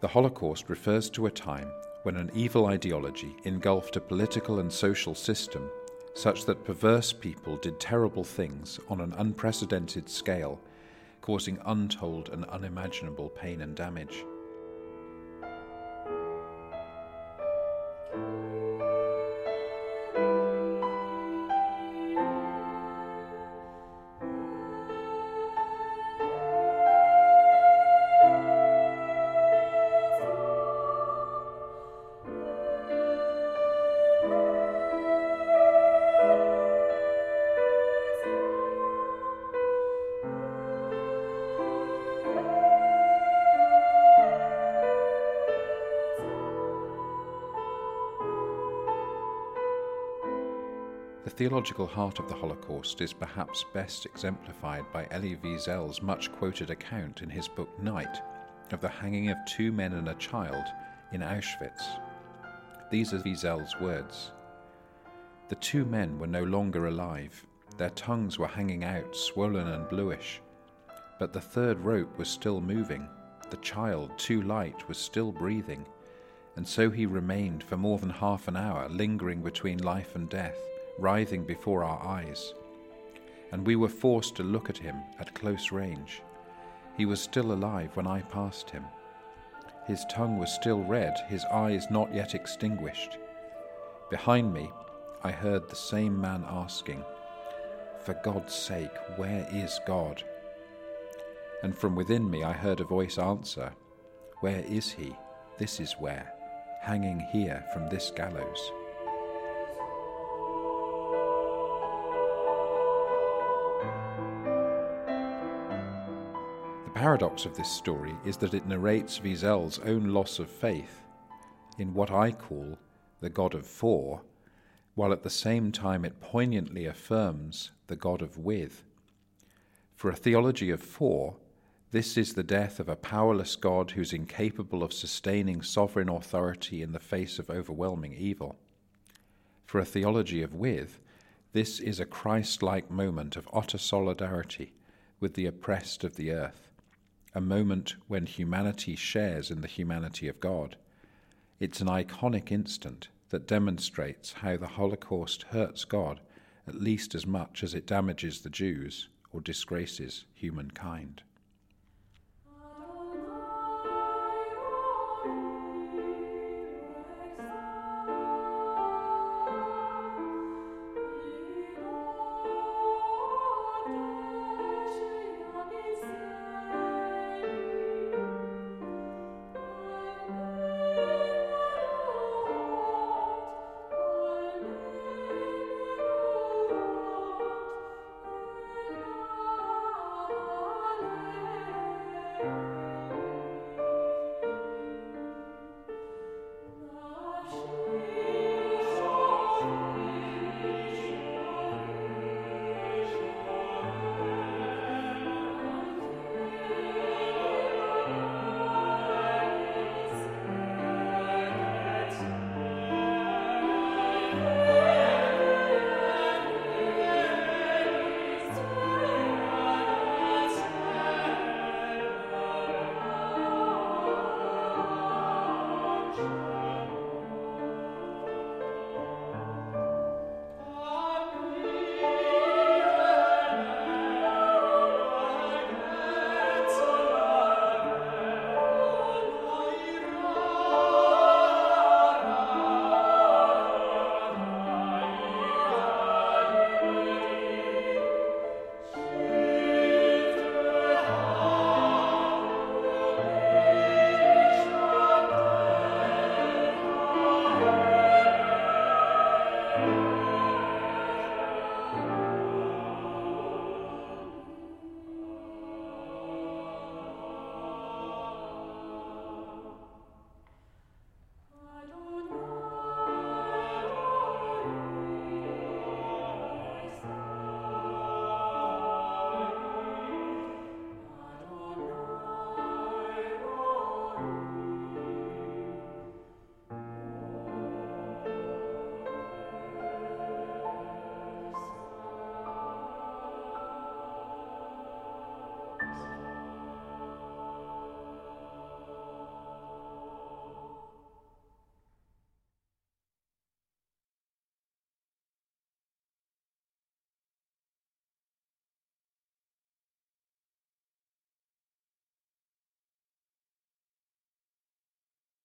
The Holocaust refers to a time when an evil ideology engulfed a political and social system such that perverse people did terrible things on an unprecedented scale, causing untold and unimaginable pain and damage. The theological heart of the Holocaust is perhaps best exemplified by Elie Wiesel's much quoted account in his book Night of the hanging of two men and a child in Auschwitz. These are Wiesel's words. The two men were no longer alive, their tongues were hanging out, swollen and bluish. But the third rope was still moving, the child, too light, was still breathing, and so he remained for more than half an hour, lingering between life and death writhing before our eyes, and we were forced to look at him at close range. He was still alive when I passed him. His tongue was still red, his eyes not yet extinguished. Behind me, I heard the same man asking, For God's sake, where is God? And from within me, I heard a voice answer, Where is he? This is where, hanging here from this gallows. Paradox of this story is that it narrates Wiesel's own loss of faith in what I call the God of for, while at the same time it poignantly affirms the God of with. For a theology of for, this is the death of a powerless God who's incapable of sustaining sovereign authority in the face of overwhelming evil. For a theology of with, this is a Christ like moment of utter solidarity with the oppressed of the earth a moment when humanity shares in the humanity of God. It's an iconic instant that demonstrates how the Holocaust hurts God at least as much as it damages the Jews or disgraces humankind.